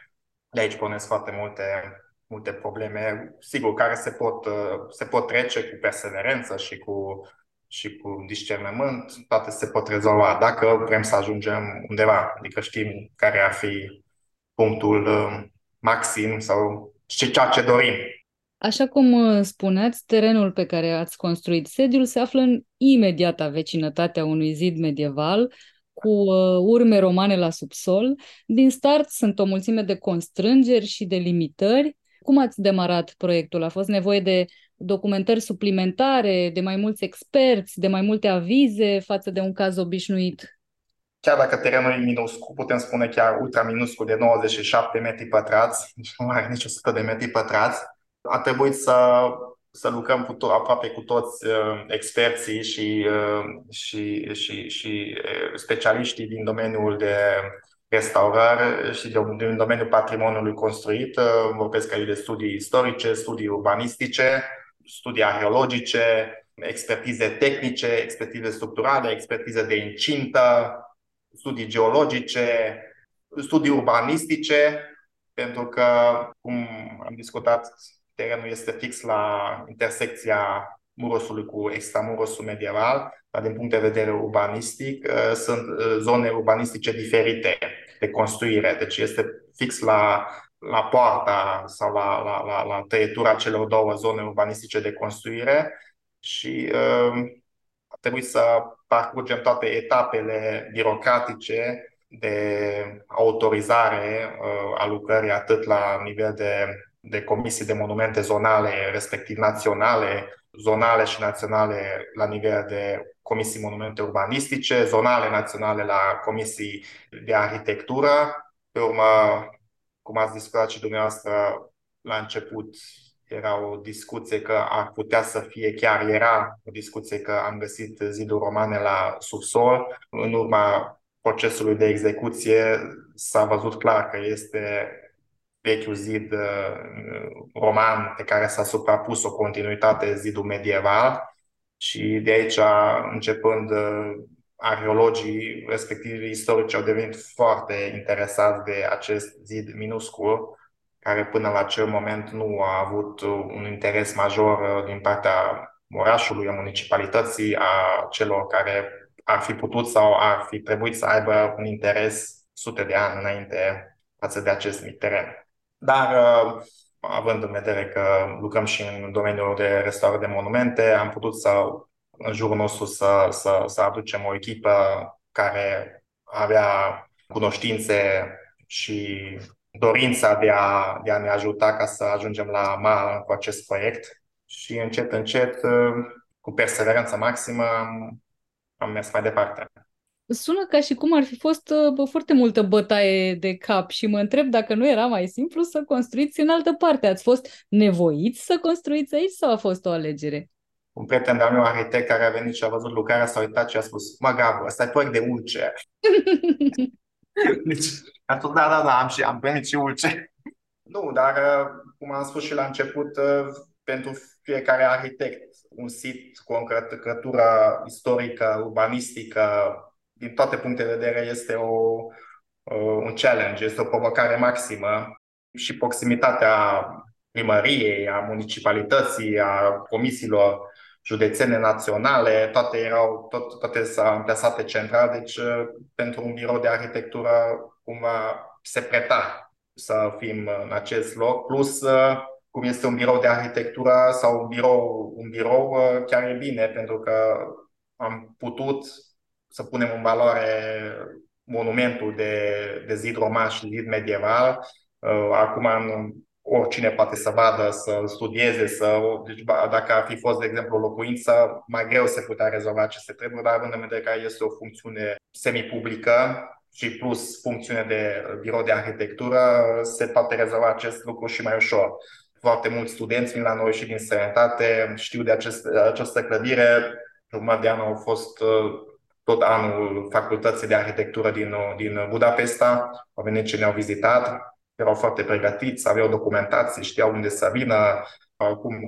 De aici pornesc foarte multe, multe probleme, sigur, care se pot, se pot trece cu perseverență și cu, și cu discernământ, toate se pot rezolva dacă vrem să ajungem undeva, adică știm care ar fi punctul maxim sau și ceea ce dorim. Așa cum uh, spuneați, terenul pe care ați construit sediul se află în imediata vecinătate a unui zid medieval cu uh, urme romane la subsol. Din start sunt o mulțime de constrângeri și de limitări. Cum ați demarat proiectul? A fost nevoie de documentări suplimentare, de mai mulți experți, de mai multe avize față de un caz obișnuit? chiar dacă terenul e minuscul, putem spune chiar ultra minuscul de 97 metri pătrați, deci nu are nici 100 de metri pătrați, a trebuit să, să lucrăm cu to- aproape cu toți uh, experții și, uh, și, și, și uh, specialiștii din domeniul de restaurare și de, din domeniul patrimoniului construit. Uh, vorbesc aici de studii istorice, studii urbanistice, studii arheologice, expertize tehnice, expertize structurale, expertize de incintă, studii geologice, studii urbanistice, pentru că, cum am discutat, terenul este fix la intersecția Murosului cu extramurosul medieval, dar din punct de vedere urbanistic uh, sunt uh, zone urbanistice diferite de construire. Deci este fix la, la poarta sau la, la, la, la tăietura celor două zone urbanistice de construire și uh, a trebuit să parcurgem toate etapele birocratice de autorizare uh, a lucrării atât la nivel de, de comisii de monumente zonale, respectiv naționale, zonale și naționale la nivel de comisii monumente urbanistice, zonale naționale la comisii de arhitectură. Pe urmă, cum ați discutat și dumneavoastră la început, era o discuție că ar putea să fie, chiar era o discuție că am găsit ziduri romane la subsol. În urma procesului de execuție s-a văzut clar că este vechiul zid uh, roman pe care s-a suprapus o continuitate zidul medieval și de aici, începând uh, arheologii, respectiv istorici, au devenit foarte interesați de acest zid minuscul care până la acel moment nu a avut un interes major uh, din partea orașului, a municipalității, a celor care ar fi putut sau ar fi trebuit să aibă un interes sute de ani înainte față de acest mic teren. Dar uh, având în vedere că lucrăm și în domeniul de restaurare de monumente, am putut să, în jurul nostru, să, să, să aducem o echipă care avea cunoștințe și dorința de a, de a ne ajuta ca să ajungem la mal cu acest proiect și încet, încet, cu perseverență maximă, am, am mers mai departe. Sună ca și cum ar fi fost bă, foarte multă bătaie de cap și mă întreb dacă nu era mai simplu să construiți în altă parte. Ați fost nevoiți să construiți aici sau a fost o alegere? Un prieten de-al meu arhitect care a venit și a văzut lucrarea, s-a uitat și a spus, mă, Gabă, ăsta e proiect de ulcer. deci, am spus, da, da, da, am, și, am primit și ulce. Nu, dar, uh, cum am spus și la început, uh, pentru fiecare arhitect, un sit cu o încărcătură istorică, urbanistică, din toate punctele de vedere, este o, un challenge, este o provocare maximă și proximitatea primăriei, a municipalității, a comisiilor județene naționale, toate erau, tot, toate s-au amplasate central, deci uh, pentru un birou de arhitectură cumva se preta să fim în acest loc, plus uh, cum este un birou de arhitectură sau un birou, un birou uh, chiar e bine pentru că am putut să punem în valoare monumentul de, de zid roman și zid medieval. Acum oricine poate să vadă, să studieze, să, deci dacă ar fi fost, de exemplu, o locuință, mai greu se putea rezolva aceste treburi, dar având în vedere că este o funcțiune semi-publică și plus funcțiune de birou de arhitectură, se poate rezolva acest lucru și mai ușor. Foarte mulți studenți vin la noi și din sănătate, știu de acest, această clădire, jumătate de an au fost uh, tot anul facultății de arhitectură din, din Budapesta, au venit și ne-au vizitat, erau foarte pregătiți, aveau documentații, știau unde să vină. Acum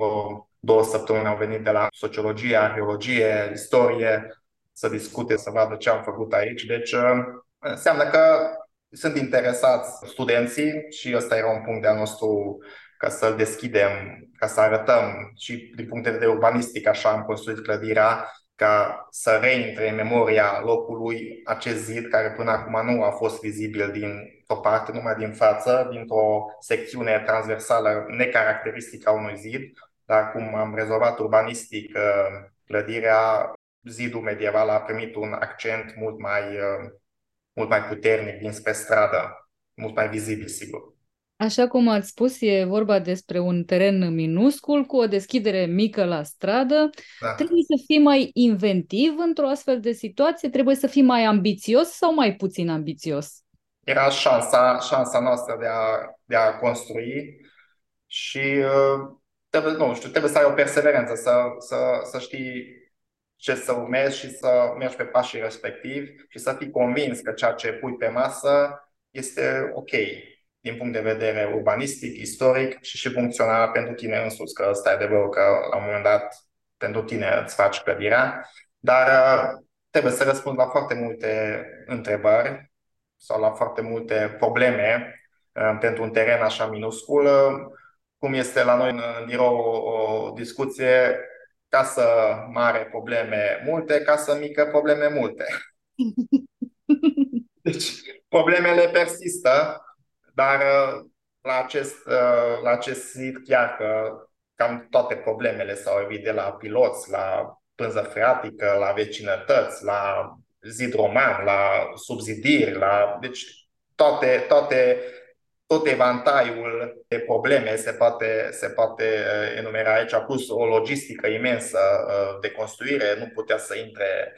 două săptămâni au venit de la sociologie, arheologie, istorie, să discute, să vadă ce am făcut aici. Deci uh, înseamnă că sunt interesați studenții și ăsta era un punct de al nostru ca să-l deschidem, ca să arătăm și din punct de vedere urbanistic, așa am construit clădirea, ca să reintre în memoria locului acest zid care până acum nu a fost vizibil din o parte, numai din față, dintr-o secțiune transversală necaracteristică a unui zid, dar cum am rezolvat urbanistic uh, clădirea, zidul medieval a primit un accent mult mai, uh, mult mai puternic dinspre stradă, mult mai vizibil, sigur. Așa cum ați spus, e vorba despre un teren minuscul cu o deschidere mică la stradă. Da. Trebuie să fii mai inventiv într-o astfel de situație? Trebuie să fii mai ambițios sau mai puțin ambițios? Era șansa, șansa noastră de a, de a construi și uh, trebuie, nu știu, trebuie să ai o perseverență, să, să, să știi ce să urmezi și să mergi pe pașii respectivi și să fii convins că ceea ce pui pe masă este ok din punct de vedere urbanistic, istoric și și funcțional pentru tine însuți, că ăsta e adevărul că la un moment dat pentru tine îți faci clădirea, dar uh, trebuie să răspunzi la foarte multe întrebări sau la foarte multe probleme uh, pentru un teren așa minuscul. Cum este la noi în birou o, o discuție, casă mare, probleme multe, casă mică, probleme multe. Deci, problemele persistă dar uh, la acest, uh, la acest sit chiar că cam toate problemele s-au evit de la piloți, la pânză freatică, la vecinătăți, la zid roman, la subzidiri, la... deci toate, toate, tot evantaiul de probleme se poate, se poate uh, enumera. Aici, plus o logistică imensă de construire, nu putea să intre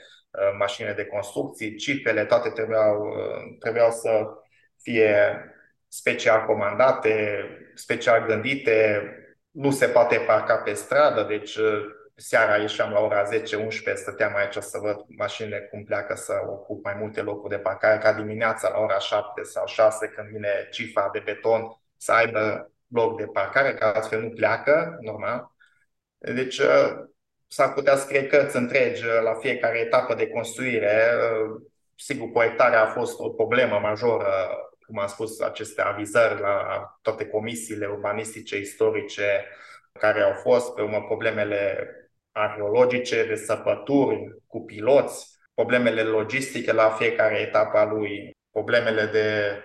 mașinile de construcții, cifrele, toate trebuiau, trebuiau să fie special comandate, special gândite, nu se poate parca pe stradă, deci uh, seara ieșeam la ora 10-11, stăteam aici să văd mașinile cum pleacă să ocup mai multe locuri de parcare, ca dimineața la ora 7 sau 6 când vine cifra de beton să aibă loc de parcare, că altfel nu pleacă, normal. Deci uh, s-ar putea scrie cărți întregi uh, la fiecare etapă de construire. Sigur, proiectarea a fost o problemă majoră cum am spus, aceste avizări la toate comisiile urbanistice, istorice care au fost, pe urmă problemele arheologice, de săpături cu piloți, problemele logistice la fiecare etapă a lui, problemele de,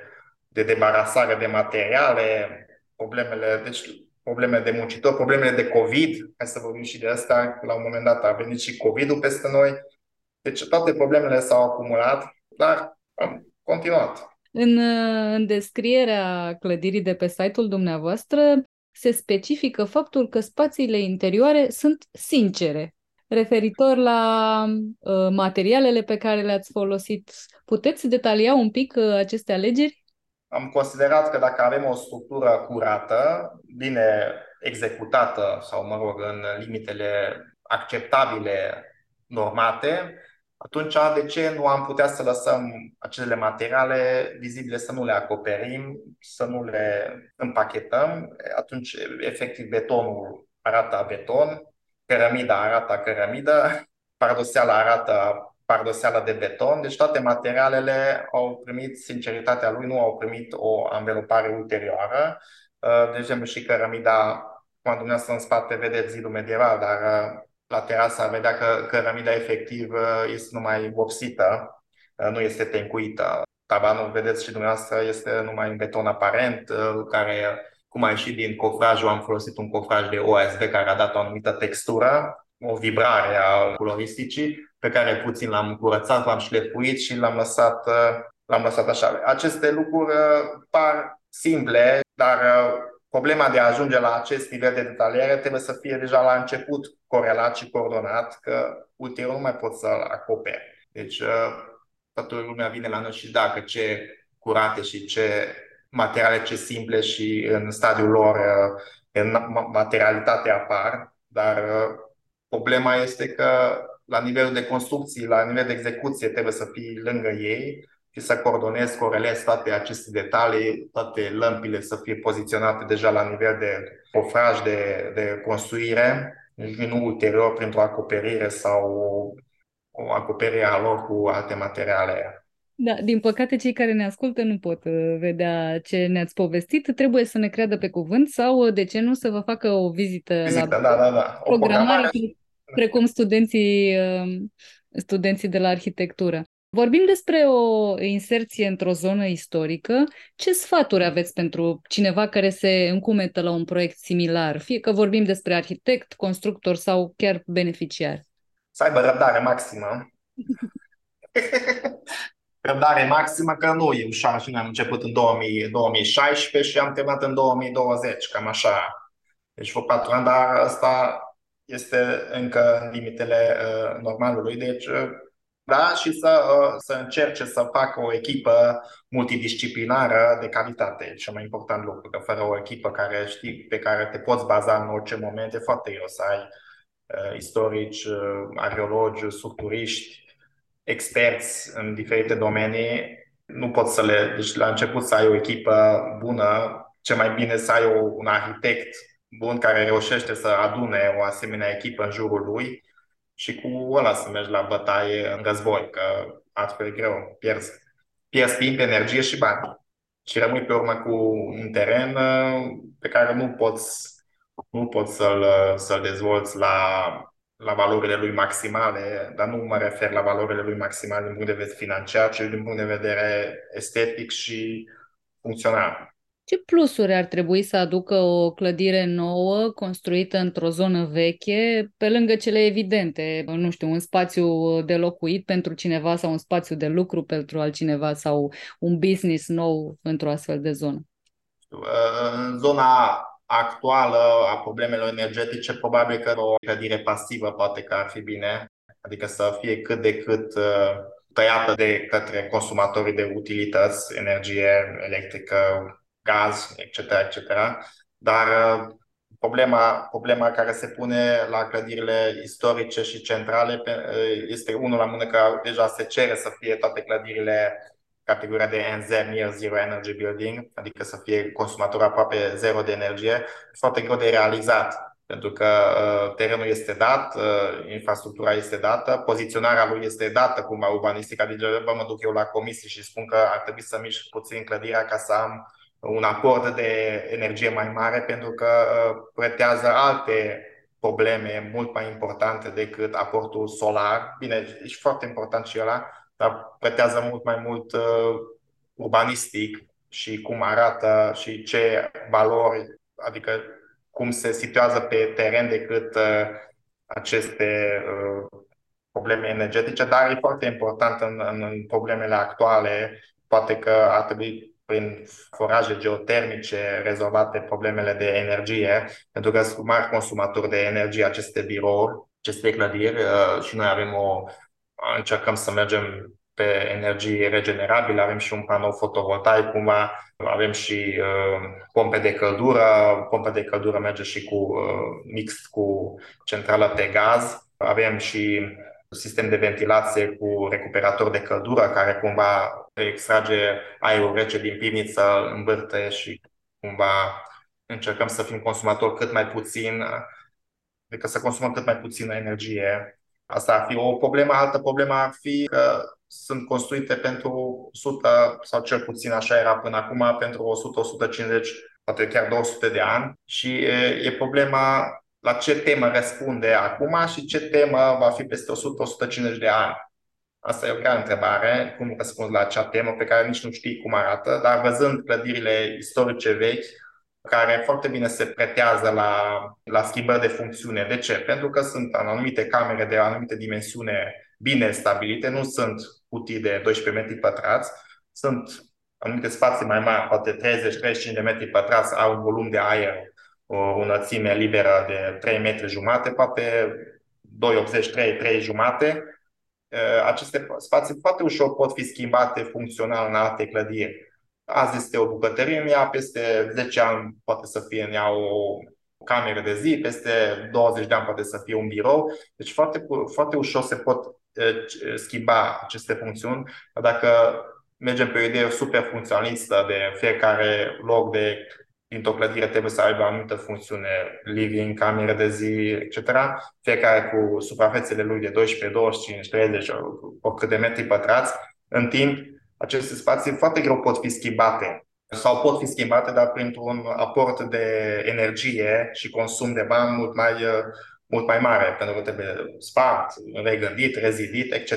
de debarasare de materiale, problemele, deci probleme de muncitori, problemele de COVID, hai să vorbim și de asta, la un moment dat a venit și COVID-ul peste noi. Deci toate problemele s-au acumulat, dar am continuat. În, în descrierea clădirii de pe site-ul dumneavoastră se specifică faptul că spațiile interioare sunt sincere. Referitor la uh, materialele pe care le-ați folosit, puteți detalia un pic uh, aceste alegeri? Am considerat că dacă avem o structură curată, bine executată sau, mă rog, în limitele acceptabile normate, atunci de ce nu am putea să lăsăm acele materiale vizibile, să nu le acoperim, să nu le împachetăm? Atunci, efectiv, betonul arată beton, cărămida arată cărămidă, pardoseala arată pardoseală de beton, deci toate materialele au primit sinceritatea lui, nu au primit o anvelopare ulterioară. De exemplu, și cărămida, cum dumneavoastră în spate vedeți zidul medieval, dar la terasă ar vedea că cărămida efectiv uh, este numai vopsită, uh, nu este tencuită. Tabanul, vedeți și dumneavoastră, este numai în beton aparent, uh, care, cum a ieșit din cofrajul, am folosit un cofraj de OSB care a dat o anumită textură, o vibrare a coloristicii, pe care puțin l-am curățat, l-am șlefuit și l-am lăsat l-am lăsat așa. Aceste lucruri par simple, dar problema de a ajunge la acest nivel de detaliere trebuie să fie deja la început corelat și coordonat, că ulterior nu mai pot să-l acoperi. Deci toată lumea vine la noi și dacă ce curate și ce materiale ce simple și în stadiul lor în materialitate apar, dar problema este că la nivelul de construcții, la nivel de execuție trebuie să fii lângă ei și să coordonezi, corelezi toate aceste detalii, toate lămpile să fie poziționate deja la nivel de pofraj de, de construire și nu ulterior printr-o acoperire sau o, o acoperire a lor cu alte materiale. Da, din păcate cei care ne ascultă nu pot uh, vedea ce ne-ați povestit, trebuie să ne creadă pe cuvânt sau, uh, de ce nu, să vă facă o vizită, vizită la da, da, da. O programare, programare, precum studenții, uh, studenții de la arhitectură. Vorbim despre o inserție într-o zonă istorică. Ce sfaturi aveți pentru cineva care se încumetă la un proiect similar? Fie că vorbim despre arhitect, constructor sau chiar beneficiar. Să aibă răbdare maximă. răbdare maximă că nu e ușor și noi am început în 2000, 2016 și am terminat în 2020, cam așa. Deci vor patru ani, dar asta este încă în limitele uh, normalului. Deci uh, da, și să, uh, să încerce să facă o echipă multidisciplinară de calitate. Cel mai important lucru, că fără o echipă care știi, pe care te poți baza în orice moment, e foarte greu să ai uh, istorici, uh, arheologi, structuriști, experți în diferite domenii. Nu poți să le. Deci, la început să ai o echipă bună, ce mai bine să ai o, un arhitect bun care reușește să adune o asemenea echipă în jurul lui și cu ăla să mergi la bătaie în război, că altfel e greu, pierzi, pierzi timp, energie și bani. Și rămâi pe urmă cu un teren uh, pe care nu poți, nu poți să-l, să-l dezvolți la, la valorile lui maximale, dar nu mă refer la valorile lui maximale din punct de vedere financiar, ci din punct de vedere estetic și funcțional. Ce plusuri ar trebui să aducă o clădire nouă, construită într-o zonă veche, pe lângă cele evidente, nu știu, un spațiu de locuit pentru cineva sau un spațiu de lucru pentru altcineva sau un business nou într-o astfel de zonă? În zona actuală a problemelor energetice, probabil că o clădire pasivă poate că ar fi bine, adică să fie cât de cât uh, tăiată de către consumatorii de utilități, energie electrică, gaz, etc., etc. Dar uh, problema, problema care se pune la clădirile istorice și centrale uh, este unul la mână că deja se cere să fie toate clădirile categoria de NZ, Near Zero Energy Building, adică să fie consumator aproape zero de energie, foarte greu de realizat pentru că uh, terenul este dat, uh, infrastructura este dată, poziționarea lui este dată cumva urbanistic, adică mă duc eu la comisie și spun că ar trebui să mișc puțin clădirea ca să am un aport de energie mai mare pentru că uh, pretează alte probleme mult mai importante decât aportul solar. Bine, e foarte important și ăla, dar pretează mult mai mult uh, urbanistic și cum arată și ce valori, adică cum se situează pe teren decât uh, aceste probleme energetice, dar e foarte important în, în problemele actuale. Poate că ar trebui prin foraje geotermice rezolvate problemele de energie, pentru că sunt mari consumatori de energie aceste birouri, aceste clădiri uh, și noi avem o, încercăm să mergem pe energii regenerabile, avem și un panou fotovoltaic, cumva avem și uh, pompe de căldură, pompe de căldură merge și cu uh, mix cu centrală pe gaz, avem și sistem de ventilație cu recuperator de căldură care cumva extrage aerul rece din pivniță, învârte și cumva încercăm să fim consumatori cât mai puțin, adică să consumăm cât mai puțină energie. Asta ar fi o problemă. Altă problemă ar fi că sunt construite pentru 100 sau cel puțin așa era până acum, pentru 100, 150, poate chiar 200 de ani și e, e problema la ce temă răspunde acum și ce temă va fi peste 100-150 de ani. Asta e o grea întrebare, cum răspunzi la acea temă pe care nici nu știi cum arată, dar văzând clădirile istorice vechi, care foarte bine se pretează la, la schimbări de funcțiune. De ce? Pentru că sunt anumite camere de anumite dimensiune bine stabilite, nu sunt cutii de 12 metri pătrați, sunt anumite spații mai mari, poate 30-35 de metri pătrați, au un volum de aer, o înălțime liberă de 3 metri jumate, poate 2,83, 3 jumate. Aceste spații foarte ușor pot fi schimbate funcțional în alte clădiri. Azi este o bucătărie în ea, peste 10 ani poate să fie în ea o cameră de zi, peste 20 de ani poate să fie un birou. Deci foarte, foarte ușor se pot schimba aceste funcțiuni. Dacă mergem pe o idee super funcționalistă de fiecare loc de dintr-o clădire trebuie să aibă o anumită funcțiune, living, camere de zi, etc. Fiecare cu suprafețele lui de 12, 25, 30, oricât de metri pătrați. În timp, aceste spații foarte greu pot fi schimbate sau pot fi schimbate, dar printr-un aport de energie și consum de bani mult mai, mult mai mare, pentru că trebuie spart, regândit, rezidit, etc.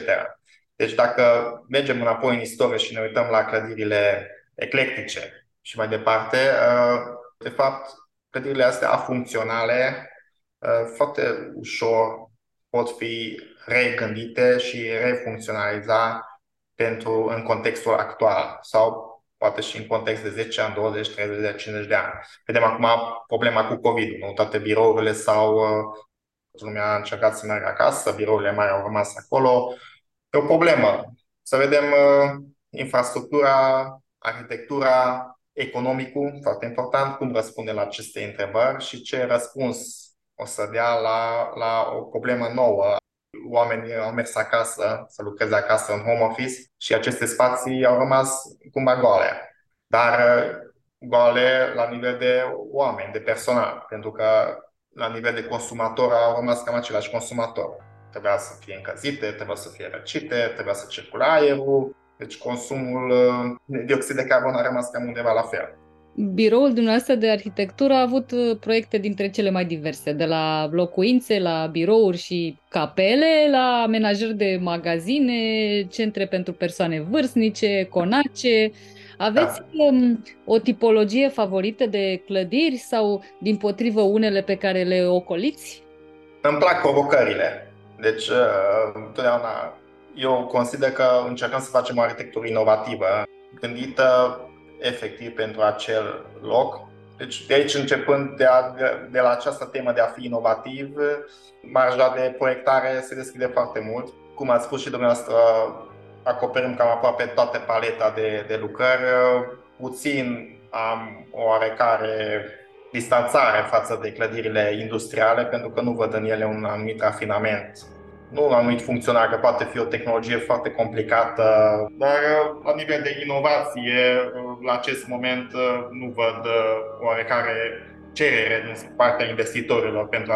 Deci dacă mergem înapoi în istorie și ne uităm la clădirile eclectice și mai departe, uh, de fapt, clădirile astea afuncționale uh, foarte ușor pot fi regândite și refuncționaliza pentru în contextul actual sau poate și în context de 10 ani, 20, 30, 50 de ani. Vedem acum problema cu COVID. Nu toate birourile sau uh, lumea a încercat să meargă acasă, birourile mai au rămas acolo. E o problemă. Să vedem uh, infrastructura, arhitectura, economicul, foarte important, cum răspunde la aceste întrebări și ce răspuns o să dea la, la o problemă nouă. Oamenii au mers acasă, să lucreze acasă în home office și aceste spații au rămas cumva goale. Dar uh, goale la nivel de oameni, de personal, pentru că la nivel de consumator au rămas cam același consumator trebuia să fie încălzite, trebuia să fie răcite, trebuia să circule aerul, deci consumul de uh, dioxid de carbon a rămas cam undeva la fel. Biroul dumneavoastră de arhitectură a avut uh, proiecte dintre cele mai diverse, de la locuințe, la birouri și capele, la amenajări de magazine, centre pentru persoane vârstnice, conace. Aveți da. um, o tipologie favorită de clădiri sau, din potrivă, unele pe care le ocoliți? Îmi plac provocările. Deci, uh, întotdeauna eu consider că încercăm să facem o arhitectură inovativă, gândită efectiv pentru acel loc. Deci, de aici începând de, a, de la această temă de a fi inovativ, marja de proiectare se deschide foarte mult. Cum ați spus și dumneavoastră, acoperim cam aproape toată paleta de, de lucrări. Puțin am o oarecare distanțare față de clădirile industriale, pentru că nu văd în ele un anumit rafinament nu un anumit funcționar, că poate fi o tehnologie foarte complicată, dar la nivel de inovație, la acest moment nu văd oarecare cerere din partea investitorilor pentru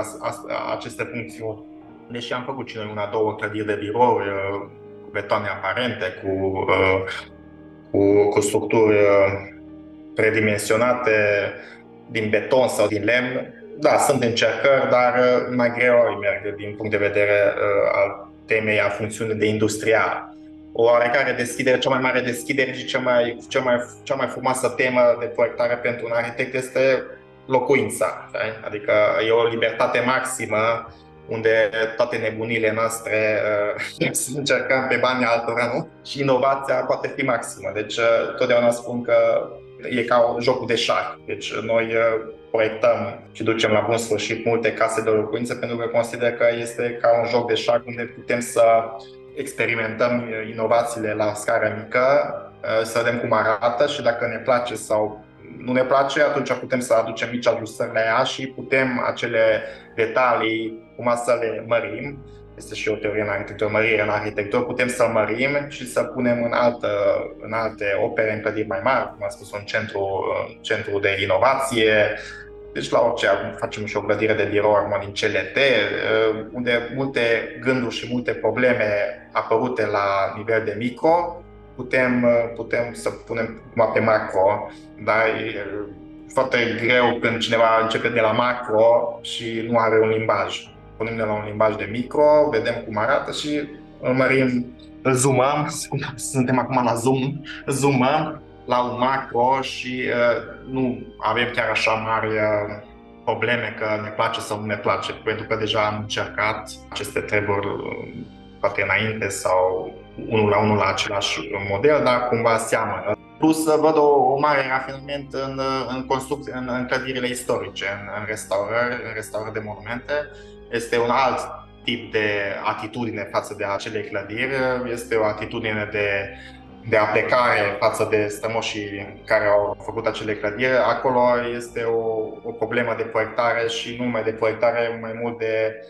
aceste funcțiuni. Deși am făcut și noi una, două clădiri de birouri cu betoane aparente, cu, cu, cu structuri predimensionate din beton sau din lemn, da, sunt încercări, dar uh, mai greu merg din punct de vedere uh, al temei a funcțiunii de industrial. O oarecare deschidere, cea mai mare deschidere și cea mai, cea mai, cea mai frumoasă temă de proiectare pentru un arhitect este locuința. Adică e o libertate maximă unde toate nebunile noastre uh, încercăm pe banii altora, nu? Și inovația poate fi maximă. Deci, uh, totdeauna spun că e ca un joc de șah. Deci, noi uh, proiectăm și ducem la bun sfârșit multe case de locuință pentru că consider că este ca un joc de șah unde putem să experimentăm inovațiile la scară mică, uh, să vedem cum arată și dacă ne place sau nu ne place, atunci putem să aducem mici ajustări la ea și putem acele detalii cum să le mărim. Este și o teorie în arhitectură, mărire în arhitectură, putem să mărim și să punem în, altă, în alte opere în clădiri mai mari, cum am spus, un centru, centru de inovație, deci la orice facem și o clădire de birou armon în CLT, uh, unde multe gânduri și multe probleme apărute la nivel de micro, putem, uh, putem să punem cumva pe macro, dar e foarte greu când cineva începe de la macro și nu are un limbaj. Punem de la un limbaj de micro, vedem cum arată și îl mărim, îl zoomăm, suntem acum la zoom, zoomăm la un macro și uh, nu avem chiar așa mari uh, probleme că ne place sau nu ne place, pentru că deja am încercat aceste treburi uh, poate înainte sau unul la unul la același model, dar cumva seamănă. Plus văd o, o mare rafinament în, în, construcție, în, în clădirile istorice, în, în restaurări, în restaurări de monumente. Este un alt tip de atitudine față de acele clădiri. Este o atitudine de, de aplecare față de strămoșii care au făcut acele clădiri. Acolo este o, o problemă de proiectare și nu numai de proiectare, mai mult de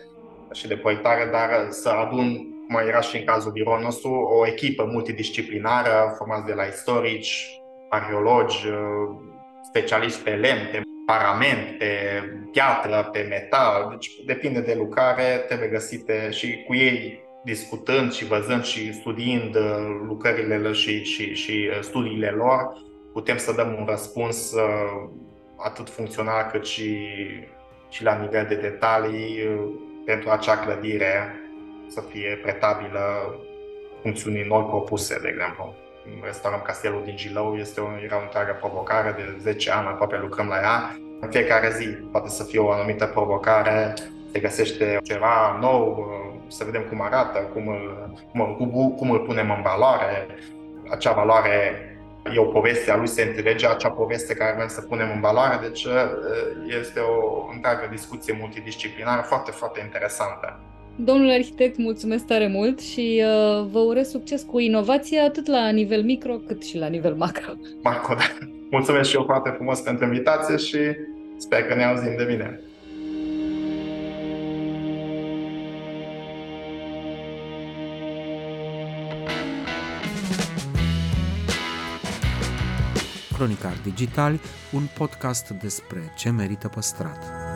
și de proiectare, dar să adun, cum era și în cazul biroului nostru, o echipă multidisciplinară formată de la istorici, arheologi, specialiști pe lemn, pe parament, pe piatră, pe metal, deci depinde de lucrare, trebuie găsite și cu ei discutând și văzând și studiind uh, lucrările și, și, și uh, studiile lor, putem să dăm un răspuns uh, atât funcțional cât și, și la nivel de detalii pentru acea clădire să fie pretabilă funcțiunii noi propuse, de exemplu. Restaurăm Castelul din Gilău este o, era o întreagă provocare de 10 ani, aproape lucrăm la ea. În fiecare zi poate să fie o anumită provocare, se găsește ceva nou, să vedem cum arată, cum îl, cum, cum, cum îl punem în valoare. Acea valoare e o poveste a lui, se înțelege acea poveste care vrem să punem în valoare, deci este o întreagă discuție multidisciplinară foarte, foarte interesantă. Domnule arhitect, mulțumesc tare mult și uh, vă urez succes cu inovația atât la nivel micro cât și la nivel macro. Macro, da. Mulțumesc și eu foarte frumos pentru invitație și sper că ne auzim de bine. Cronicar Digital, un podcast despre ce merită păstrat.